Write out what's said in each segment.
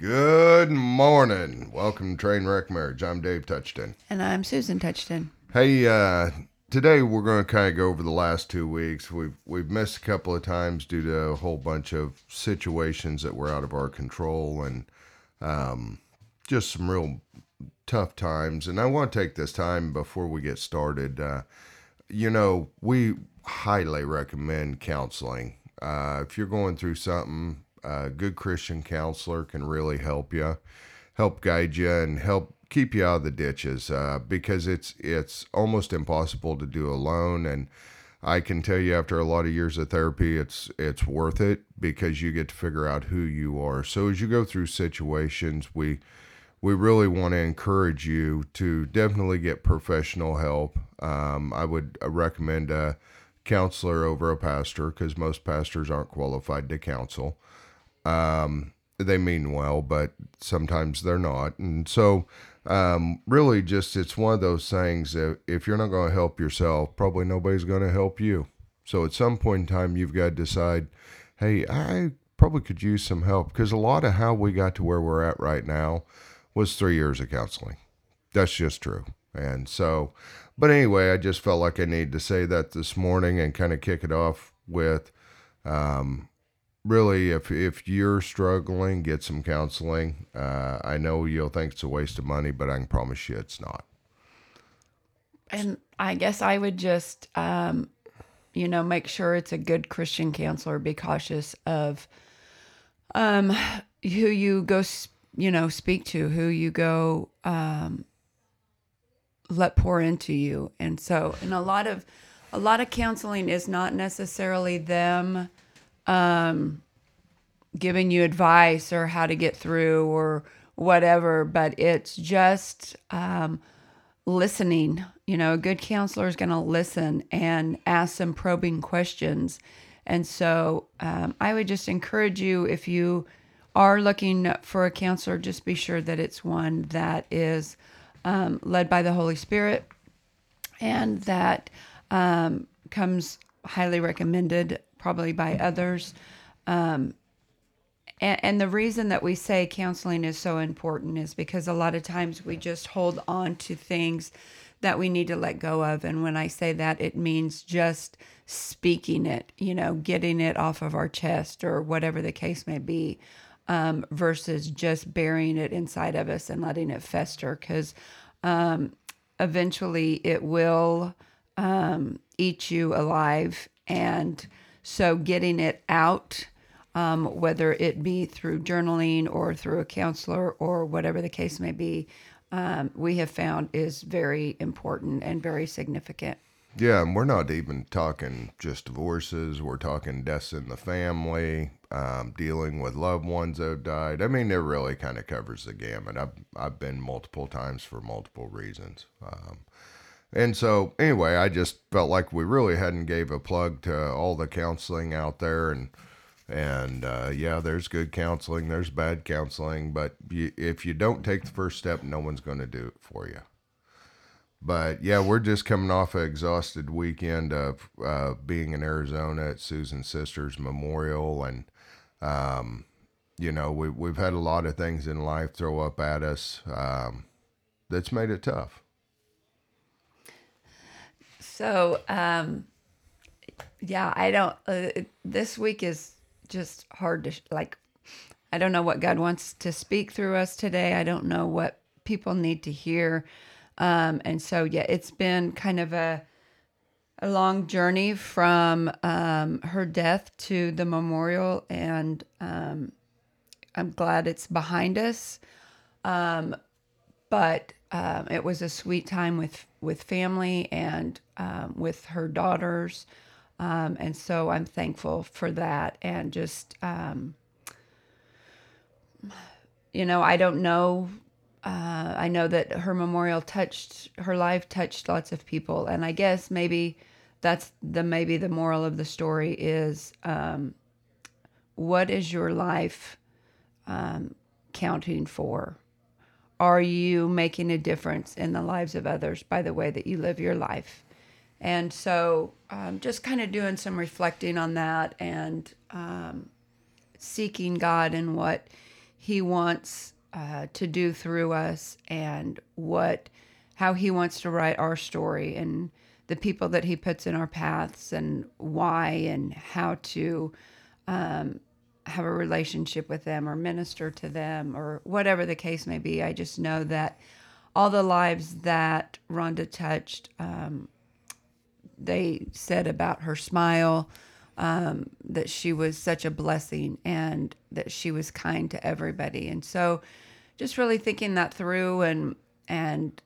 Good morning. Welcome to Trainwreck Marriage. I'm Dave Touchton. And I'm Susan Touchton. Hey, uh, today we're going to kind of go over the last two weeks. We've we've missed a couple of times due to a whole bunch of situations that were out of our control and um, just some real tough times. And I want to take this time before we get started. Uh, you know, we highly recommend counseling. Uh, if you're going through something, a good Christian counselor can really help you, help guide you, and help keep you out of the ditches uh, because it's it's almost impossible to do alone. And I can tell you, after a lot of years of therapy, it's it's worth it because you get to figure out who you are. So as you go through situations, we we really want to encourage you to definitely get professional help. Um, I would recommend a counselor over a pastor because most pastors aren't qualified to counsel. Um, they mean well, but sometimes they're not. And so, um, really, just it's one of those things that if you're not going to help yourself, probably nobody's going to help you. So, at some point in time, you've got to decide, hey, I probably could use some help because a lot of how we got to where we're at right now was three years of counseling. That's just true. And so, but anyway, I just felt like I needed to say that this morning and kind of kick it off with um, really, if if you're struggling, get some counseling. Uh, I know you'll think it's a waste of money, but I can promise you it's not. And I guess I would just, um, you know, make sure it's a good Christian counselor. Be cautious of um, who you go, you know, speak to, who you go um, let pour into you. And so, and a lot of, a lot of counseling is not necessarily them um, giving you advice or how to get through or whatever, but it's just um, listening. You know, a good counselor is going to listen and ask some probing questions. And so um, I would just encourage you if you are looking for a counselor, just be sure that it's one that is um, led by the Holy Spirit and that um, comes highly recommended probably by others. Um, and, and, the reason that we say counseling is so important is because a lot of times we just hold on to things that we need to let go of. And when I say that, it means just speaking it, you know, getting it off of our chest or whatever the case may be, um, versus just burying it inside of us and letting it fester. Because um, eventually it will um, eat you alive. And so getting it out, um, whether it be through journaling or through a counselor or whatever the case may be, um, we have found is very important and very significant. Yeah, and we're not even talking just divorces. We're talking deaths in the family, um, dealing with loved ones that have died. I mean, it really kind of covers the gamut. I've I've been multiple times for multiple reasons. Um, and so, anyway, I just felt like we really hadn't gave a plug to all the counseling out there, and and uh, yeah, there's good counseling, there's bad counseling, but you, if you don't take the first step, no one's going to do it for you. But yeah, we're just coming off an exhausted weekend of uh, being in Arizona at Susan's sister's memorial, and um, you know we we've had a lot of things in life throw up at us um, that's made it tough. So, um, yeah, I don't. Uh, this week is just hard to like. I don't know what God wants to speak through us today. I don't know what people need to hear, um, and so yeah, it's been kind of a a long journey from um, her death to the memorial, and um, I'm glad it's behind us. Um, but um, it was a sweet time with with family and um, with her daughters, um, and so I'm thankful for that. And just um, you know, I don't know. Uh, I know that her memorial touched her life, touched lots of people, and I guess maybe that's the maybe the moral of the story is um, what is your life um, counting for? Are you making a difference in the lives of others by the way that you live your life? And so, um, just kind of doing some reflecting on that and um, seeking God and what He wants uh, to do through us and what how He wants to write our story and the people that He puts in our paths and why and how to um, have a relationship with them or minister to them or whatever the case may be. I just know that all the lives that Rhonda touched, um, they said about her smile um, that she was such a blessing and that she was kind to everybody. And so, just really thinking that through and and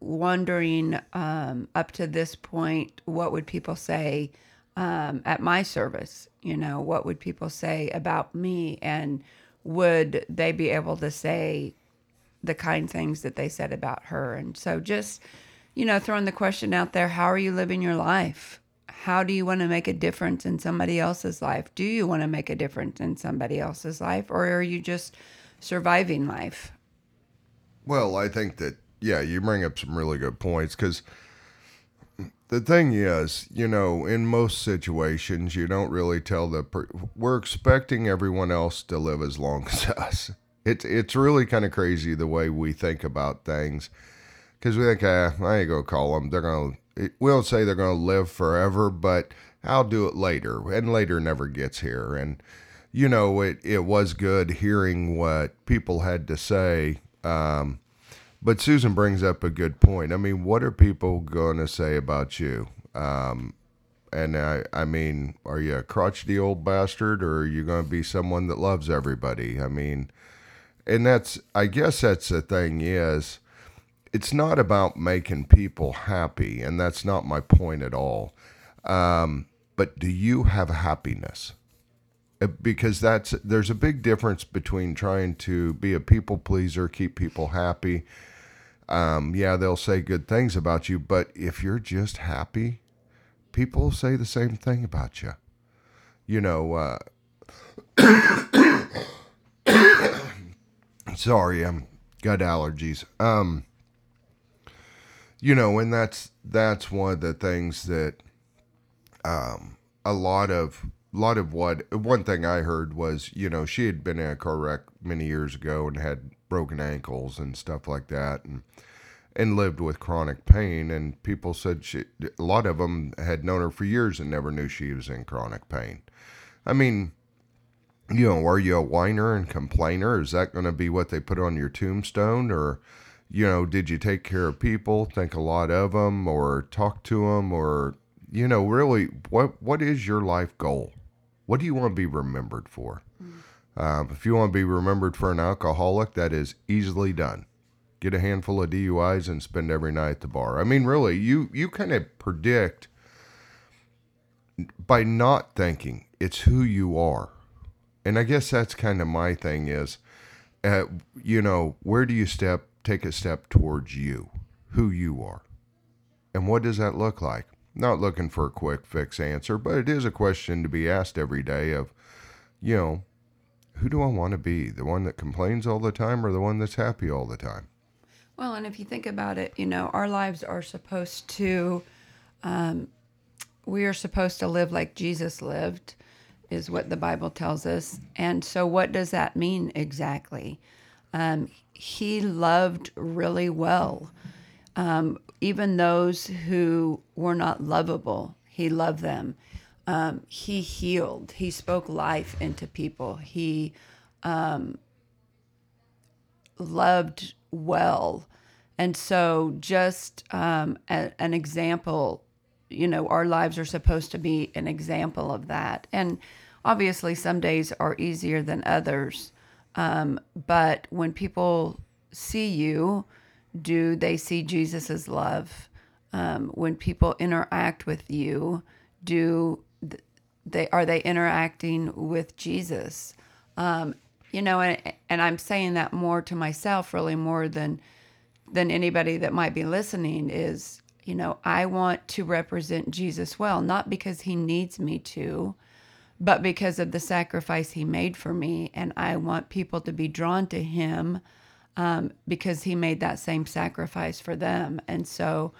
wondering um, up to this point, what would people say um, at my service? You know, what would people say about me, and would they be able to say the kind things that they said about her? And so, just you know, throwing the question out there: How are you living your life? how do you want to make a difference in somebody else's life? Do you want to make a difference in somebody else's life, or are you just surviving life? Well, I think that, yeah, you bring up some really good points because the thing is, you know, in most situations, you don't really tell the, per- we're expecting everyone else to live as long as us. It's, it's really kind of crazy the way we think about things because we think, ah, I ain't to call them. They're going to, we don't say they're to live forever, but I'll do it later. And later never gets here. And, you know, it, it was good hearing what people had to say. Um, but Susan brings up a good point. I mean, what are people going to say about you? Um, and I, I mean, are you a crotchety old bastard or are you going to be someone that loves everybody? I mean, and that's, I guess that's the thing is, it's not about making people happy, and that's not my point at all. Um, but do you have happiness? Uh, because that's there's a big difference between trying to be a people pleaser, keep people happy. Um, yeah, they'll say good things about you, but if you're just happy, people say the same thing about you. You know, uh, sorry, I'm got allergies. Um, you know, and that's that's one of the things that um, a lot of lot of what one thing I heard was, you know, she had been in a car wreck many years ago and had broken ankles and stuff like that, and and lived with chronic pain. And people said she, a lot of them had known her for years and never knew she was in chronic pain. I mean, you know, are you a whiner and complainer? Is that going to be what they put on your tombstone, or you know, did you take care of people, think a lot of them, or talk to them, or you know, really, what what is your life goal? What do you want to be remembered for? Mm. Um, if you want to be remembered for an alcoholic, that is easily done. Get a handful of DUIs and spend every night at the bar. I mean, really, you you kind of predict by not thinking it's who you are, and I guess that's kind of my thing is, uh, you know, where do you step take a step towards you, who you are. And what does that look like? Not looking for a quick fix answer, but it is a question to be asked every day of, you know, who do I want to be? The one that complains all the time or the one that's happy all the time? Well, and if you think about it, you know, our lives are supposed to, um, we are supposed to live like Jesus lived, is what the Bible tells us. And so, what does that mean exactly? Um, he loved really well. Um, even those who were not lovable, he loved them. Um, he healed. He spoke life into people. He um, loved well. And so, just um, a, an example, you know, our lives are supposed to be an example of that. And obviously, some days are easier than others. Um, but when people see you, do they see Jesus' love? Um, when people interact with you, do they are they interacting with Jesus? Um, you know, and and I'm saying that more to myself, really more than than anybody that might be listening. Is you know, I want to represent Jesus well, not because he needs me to, but because of the sacrifice he made for me. And I want people to be drawn to him um, because he made that same sacrifice for them. And so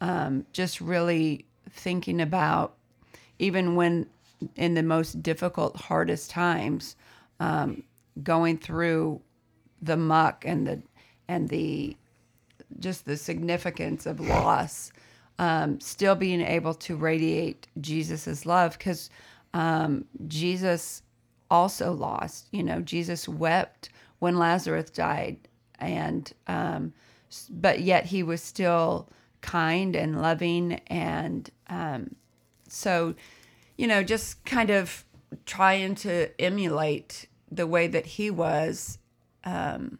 um, just really thinking about even when in the most difficult, hardest times, um, going through the muck and the and the just the significance of loss, um, still being able to radiate Jesus's love because um, Jesus also lost. You know, Jesus wept when Lazarus died, and um, but yet he was still kind and loving, and um, so you know, just kind of trying to emulate the way that he was. Um,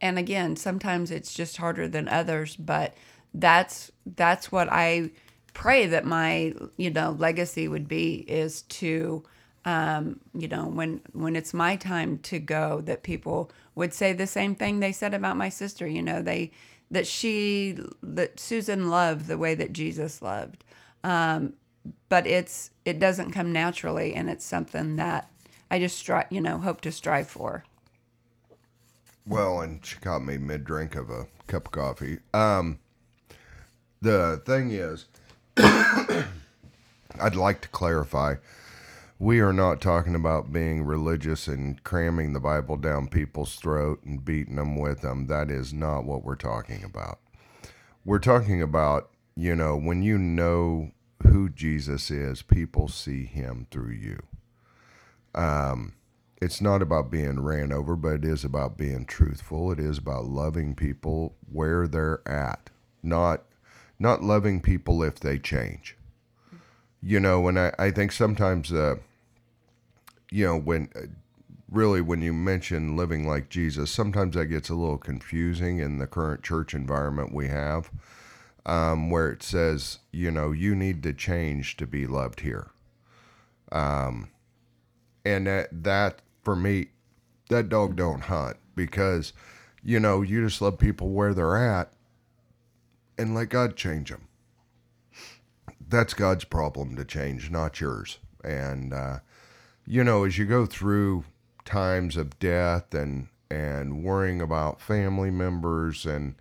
and again, sometimes it's just harder than others, but that's that's what I pray that my you know legacy would be is to um, you know when when it's my time to go that people would say the same thing they said about my sister you know they that she that Susan loved the way that Jesus loved um, but it's it doesn't come naturally and it's something that I just strive you know hope to strive for Well, and she caught me mid drink of a cup of coffee. Um, the thing is, I'd like to clarify. We are not talking about being religious and cramming the Bible down people's throat and beating them with them. That is not what we're talking about. We're talking about, you know, when you know who Jesus is, people see him through you. Um, it's not about being ran over, but it is about being truthful. It is about loving people where they're at, not not loving people if they change. You know, and I, I think sometimes, uh, you know, when uh, really when you mention living like Jesus, sometimes that gets a little confusing in the current church environment we have, um, where it says, you know, you need to change to be loved here. Um, and that that for me, that dog don't hunt because, you know, you just love people where they're at, and let God change them. That's God's problem to change, not yours. And uh, you know, as you go through times of death and and worrying about family members and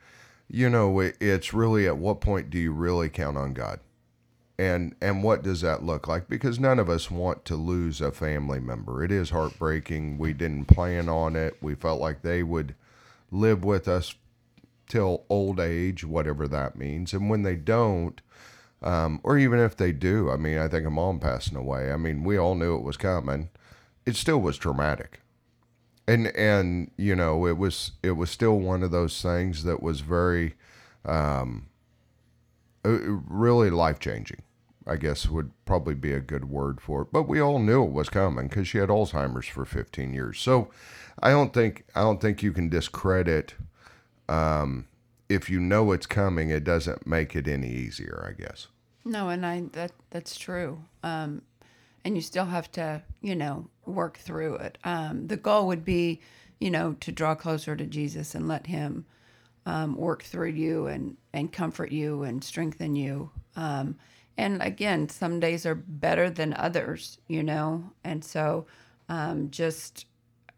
you know it, it's really at what point do you really count on god? And and what does that look like? Because none of us want to lose a family member. It is heartbreaking. We didn't plan on it. We felt like they would live with us till old age whatever that means. And when they don't um, or even if they do i mean i think a mom passing away i mean we all knew it was coming. It still was traumatic. And and you know it was it was still one of those things that was very um uh, really life changing i guess would probably be a good word for it. But we all knew it was coming because she had alzheimer's for 15 years. So i don't think i don't think you can discredit um if you know it's coming it doesn't make it any easier i guess No, and I that that's true. Um, and you still have to, you know, work through it. Um, the goal would be, you know, to draw closer to Jesus and let Him um, work through you and and comfort you and strengthen you. Um, and again, some days are better than others, you know, and so um, just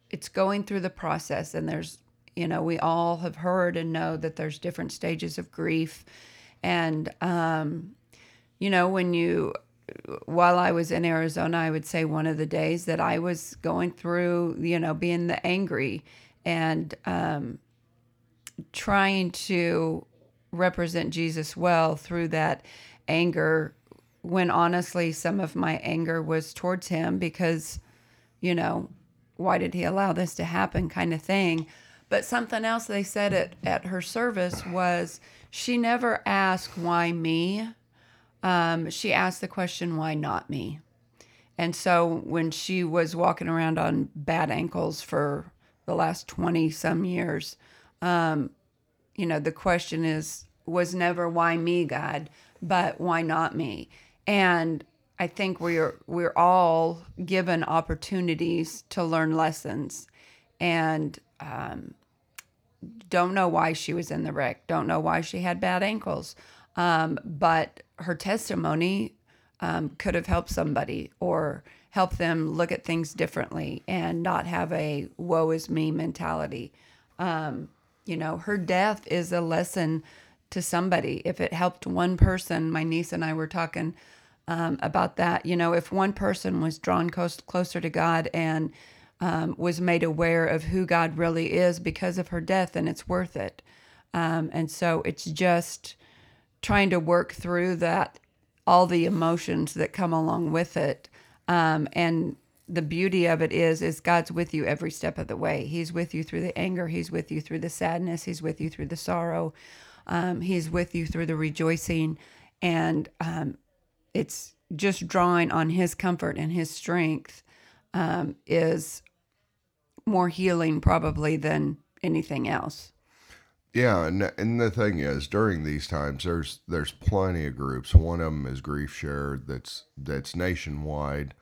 it's going through the process. And there's, you know, we all have heard and know that there's different stages of grief, and um, you know, when you, while I was in Arizona, I would say one of the days that I was going through, you know, being the angry and um, trying to represent Jesus well through that anger, when honestly, some of my anger was towards him because, you know, why did he allow this to happen kind of thing. But something else they said at, at her service was she never asked why me um, she asked the question, why not me? And so when she was walking around on bad ankles for the last 20 some years, um, you know, the question is, was never why me, God, but why not me? And I think we're we're all given opportunities to learn lessons, and um, don't know why she was in the wreck. Don't know why she had bad ankles. Um, but her testimony um, could have helped somebody or help them look at things differently and not have a woe is me mentality. Um, you know, her death is a lesson to somebody. If it helped one person, my niece and I were talking um, about that. You know, if one person was drawn close, closer to God and um, was made aware of who God really is because of her death, and it's worth it. Um, and so it's just trying to work through that, all the emotions that come along with it. Um, and the beauty of it is, is God's with you every step of the way. He's with you through the anger. He's with you through the sadness. He's with you through the sorrow. Um, he's with you through the rejoicing. And um, it's just drawing on his comfort and his strength um, is more healing probably than anything else. Yeah, and and the thing is, during these times, there's there's plenty of groups. One of them is Grief Share. That's that's nationwide.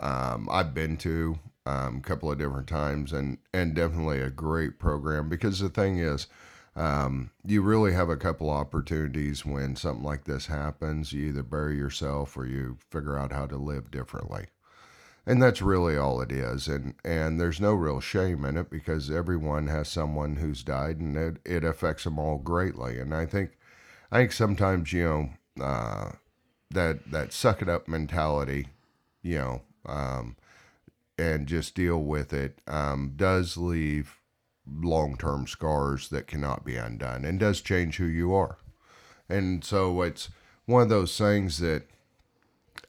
Um, I've been to um, a couple of different times, and and definitely a great program. Because the thing is, um, you really have a couple opportunities when something like this happens. You either bury yourself or you figure out how to live differently and that's really all it is. And and there's no real shame in it because everyone has someone who's died and it, it affects them all greatly. And i think i think sometimes you know uh, that that suck it up mentality you know um, and just deal with it um, does leave long-term scars that cannot be undone and does change who you are. And so it's one of those things that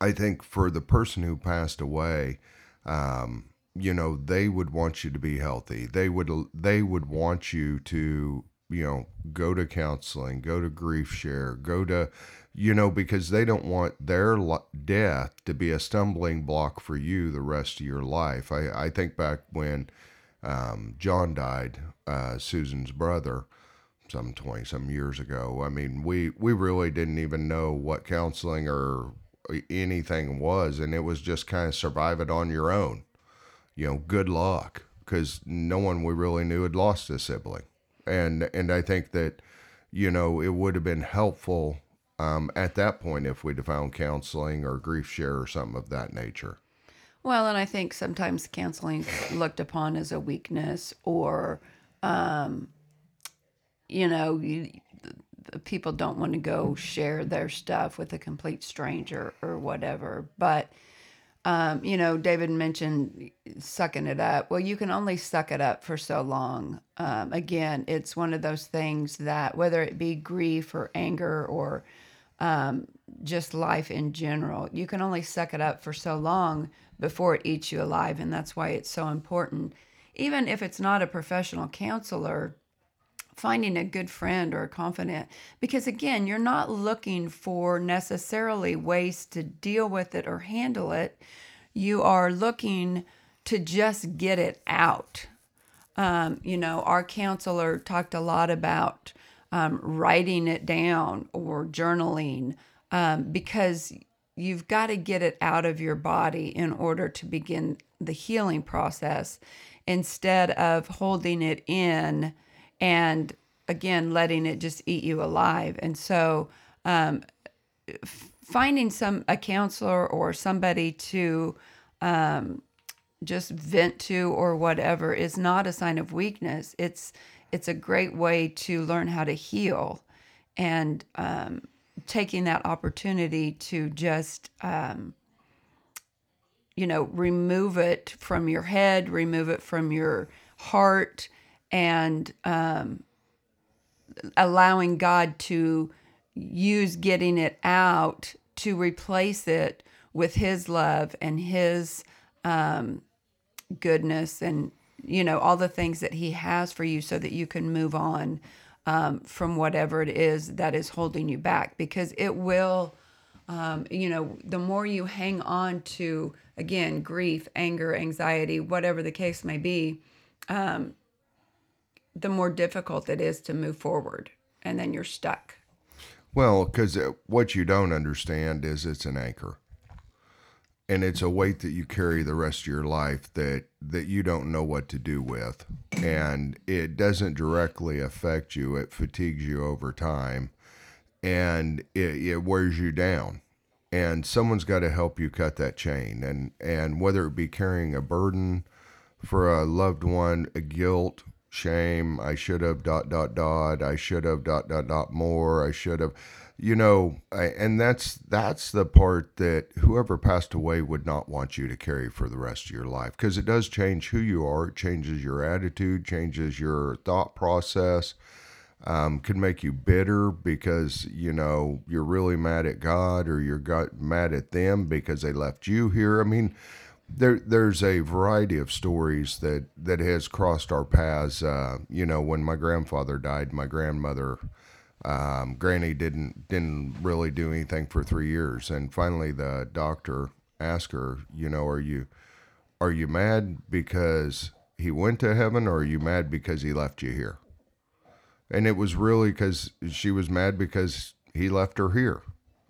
I think for the person who passed away, um, you know, they would want you to be healthy. They would they would want you to you know go to counseling, go to grief share, go to you know because they don't want their death to be a stumbling block for you the rest of your life. I I think back when um, John died, uh, Susan's brother some 20 some years ago. I mean, we we really didn't even know what counseling or anything was, and it was just kind of survive it on your own. You know, good luck, because no one we really knew had lost a sibling, and and I think that you know it would have been helpful um, at that point if we'd have found counseling or grief share or something of that nature. Well, and I think sometimes counseling looked upon as a weakness or, um, you know, you, people don't want to go share their stuff with a complete stranger or whatever. But um, you know, David mentioned sucking it up. Well, you can only suck it up for so long. Um, again, it's one of those things that whether it be grief or anger or um, just life in general, you can only suck it up for so long before it eats you alive. And that's why it's so important. Even if it's not a professional counselor, finding a good friend or a confidant because again you're not looking for necessarily ways to deal with it or handle it. You are looking to just get it out. Um, you know our counselor talked a lot about um, writing it down or journaling um, because you've got to get it out of your body in order to begin the healing process instead of holding it in and again letting it just eat you alive. And so um, finding some a counselor or somebody to um, just vent to or whatever is not a sign of weakness. It's it's a great way to learn how to heal and um, taking that opportunity to just um, you know remove it from your head remove it from your heart and um, allowing God to use getting it out to replace it with His love and His um, goodness and you know all the things that He has for you, so that you can move on um, from whatever it is that is holding you back, because it will. Um, you know, the more you hang on to, again, grief, anger, anxiety, whatever the case may be, um, the more difficult it is to move forward and then you're stuck. Well, because uh, what you don't understand is it's an anchor. And it's a weight that you carry the rest of your life that, that you don't know what to do with. And it doesn't directly affect you, it fatigues you over time and it, it wears you down. And someone's got to help you cut that chain. And, and whether it be carrying a burden for a loved one, a guilt, shame. I should have dot dot dot. I should have dot dot dot more. I should have, you know, I, and that's that's the part that whoever passed away would not want you to carry for the rest of your life because it does change who you are. It changes your attitude, changes your thought process. Um, can make you bitter because you know you're really mad at God or you're got mad at them because they left you here. I mean, there there's a variety of stories that that has crossed our paths. Uh, you know, when my grandfather died, my grandmother, um, Granny didn't didn't really do anything for three years, and finally the doctor asked her, you know, are you are you mad because he went to heaven, or are you mad because he left you here? And it was really because she was mad because he left her here.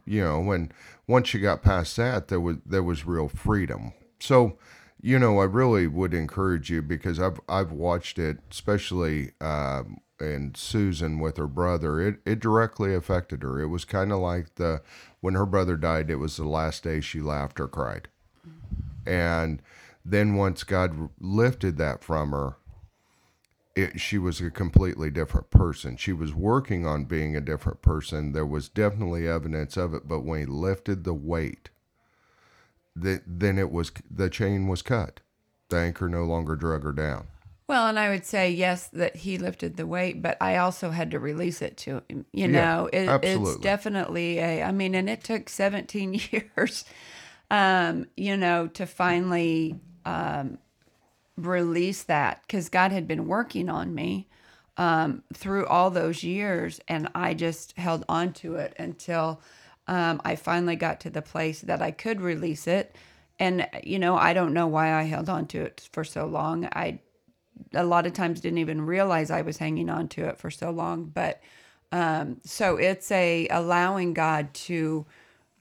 You know, when once she got past that, there was there was real freedom so, you know, I really would encourage you because I've I've watched it, especially um, and Susan with her brother. It it directly affected her. It was kind of like the when her brother died. It was the last day she laughed or cried, and then once God lifted that from her, it, she was a completely different person. She was working on being a different person. There was definitely evidence of it, but when he lifted the weight that then it was the chain was cut. The anchor no longer drug her down. Well, and I would say yes that he lifted the weight, but I also had to release it to him. You know, it, it's definitely a. I mean, and it took 17 years, um, you know, to finally um, release that because God had been working on me um, through all those years, and I just held on to it until um, I finally got to the place that I could release it. And, you know, I don't know why I held on to it for so long. I, a lot of times didn't even realize I was hanging on to it for so long. But, um, so it's a allowing God to,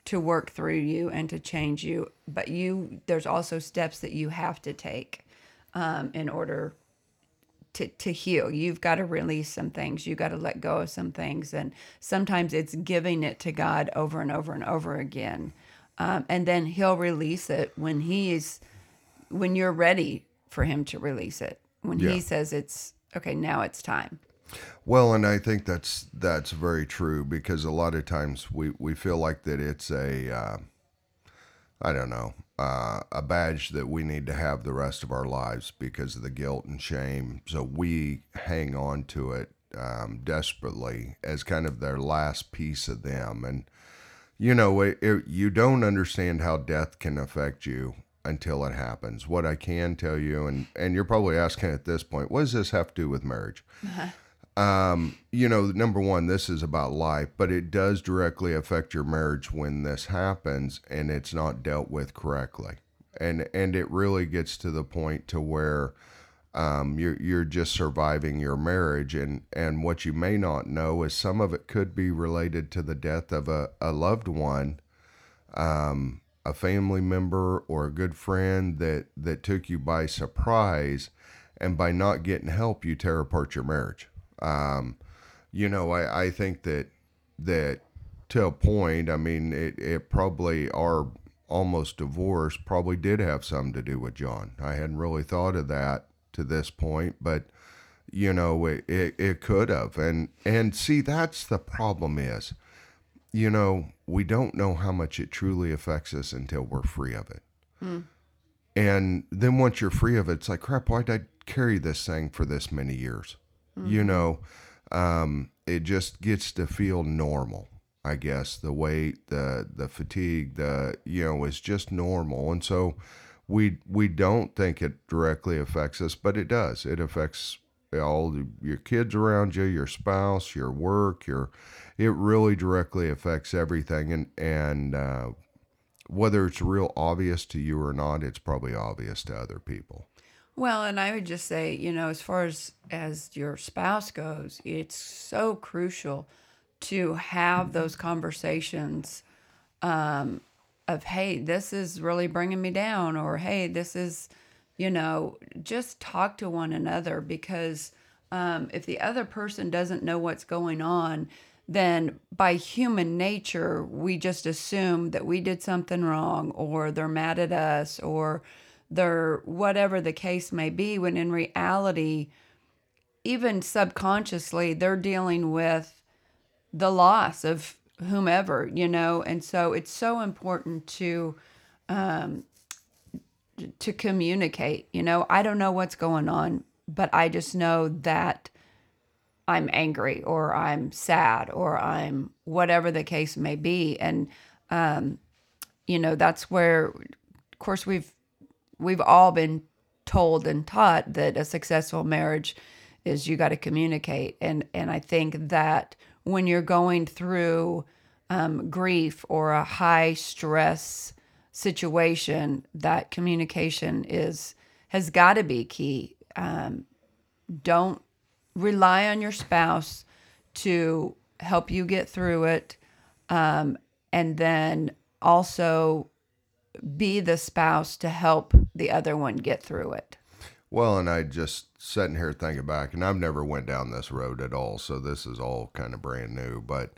to work through you and to change you. But you, there's also steps that you have to take, um, in order to, to heal. You've got to release some things. You've got to let go of some things. And sometimes it's giving it to God over and over and over again. Um, and then he'll release it when he's, when you're ready for him to release it. When yeah. he says it's, okay, now it's time. Well, and I think that's that's very true because a lot of times we, we feel like that it's a uh, I don't know uh, a badge that we need to have the rest of our lives because of the guilt and shame. So we hang on to it um, desperately as kind of their last piece of them. And, you know, it, it, you don't understand how death can affect you until it happens. What I can tell you, and, and you're probably asking at this point, what does this have to do with marriage? Um, you know, number one, this is about life, but it does directly affect your marriage when this happens and it's not dealt with correctly. And and it really gets to the point to where um, you're you're just surviving your marriage, and and what you may not know is some of it could be related to the death of a, a loved one, um, a family member or a good friend that that took you by surprise, and by not getting help, you tear apart your marriage. Um, you know, I, I think that that to a point, I mean, it, it probably our almost divorce probably did have something to do with John. I hadn't really thought of that to this point, but you know, it, it, it could have. And and see, that's the problem is, you know, we don't know how much it truly affects us until we're free of it. Mm. And then once you're free of it, it's like, crap, why did I carry this thing for this many years? Mm-hmm. You know, um, it just gets to feel normal. I guess the weight, the the fatigue, the you know, is just normal, and so we we don't think it directly affects us, but it does. It affects all the, your kids around you, your spouse, your work, your it really directly affects everything, and and uh, whether it's real obvious to you or not, it's probably obvious to other people. Well, and I would just say, you know, as far as as your spouse goes, it's so crucial to have those conversations um, of, hey, this is really bringing me down, or hey, this is, you know, just talk to one another because um, if the other person doesn't know what's going on, then by human nature, we just assume that we did something wrong, or they're mad at us, or they're whatever the case may be when in reality even subconsciously they're dealing with the loss of whomever, you know, and so it's so important to um to communicate, you know. I don't know what's going on, but I just know that I'm angry or I'm sad or I'm whatever the case may be and um you know that's where of course we've we've all been told and taught that a successful marriage is you got to communicate. And and I think that when you're going through um, grief or a high stress situation that communication is has got to be key. Um, don't rely on your spouse to help you get through it. Um, and then also be the spouse to help the other one get through it Well, and I just sitting here thinking back, and I've never went down this road at all, so this is all kind of brand new. But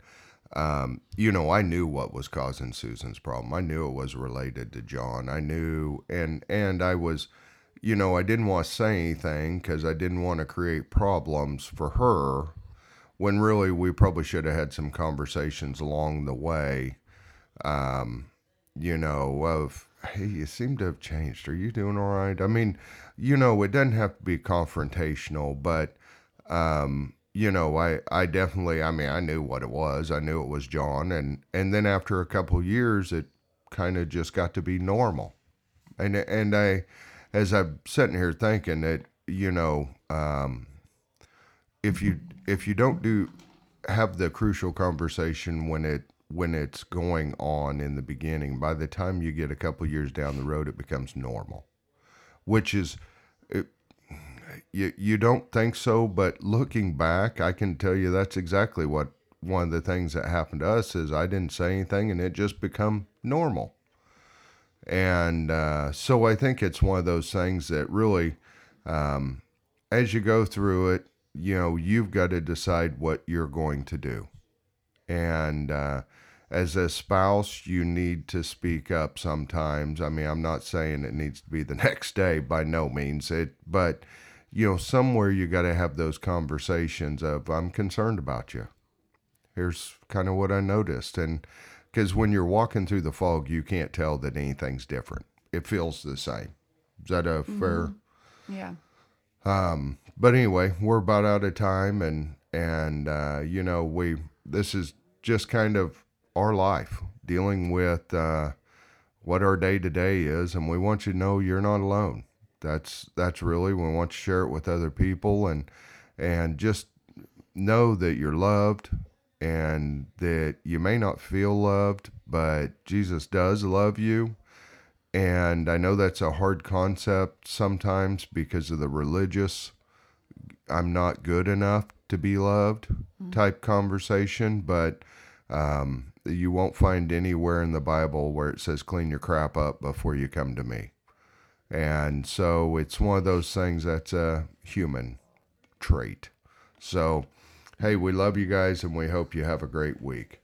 um, you know, I knew what was causing Susan's problem. I knew it was related to John. I knew, and and I was, you know, I didn't want to say anything because I didn't want to create problems for her. When really we probably should have had some conversations along the way you know, of, hey, you seem to have changed. Are you doing all right? I mean, you know, it doesn't have to be confrontational, but, um, you know, I, I definitely, I mean, I knew what it was. I knew it was John. And, and then after a couple years, it kind of just got to be normal. And, and I, as I'm sitting here thinking that, you know, um, if you, if you don't do, have the crucial conversation when it when it's going on in the beginning by the time you get a couple years down the road it becomes normal which is it, you you don't think so but looking back I can tell you that's exactly what one of the things that happened to us is I didn't say anything and it just become normal. And uh, so I think it's one of those things that really um, as you go through it you know you've got to decide what you're going to do. And uh, as a spouse, you need to speak up sometimes. I mean, I'm not saying it needs to be the next day by no means. It, but you know, somewhere you got to have those conversations of I'm concerned about you. Here's kind of what I noticed, and because when you're walking through the fog, you can't tell that anything's different. It feels the same. Is that a fair? yeah Um, but anyway, we're about out of time, and and uh, you know we this is just kind of our life dealing with uh, what our day to day is, and we want you to know you're not alone. That's that's really we want you to share it with other people, and and just know that you're loved, and that you may not feel loved, but Jesus does love you. And I know that's a hard concept sometimes because of the religious I'm not good enough to be loved type conversation, but um, you won't find anywhere in the Bible where it says clean your crap up before you come to me. And so it's one of those things that's a human trait. So, hey, we love you guys and we hope you have a great week.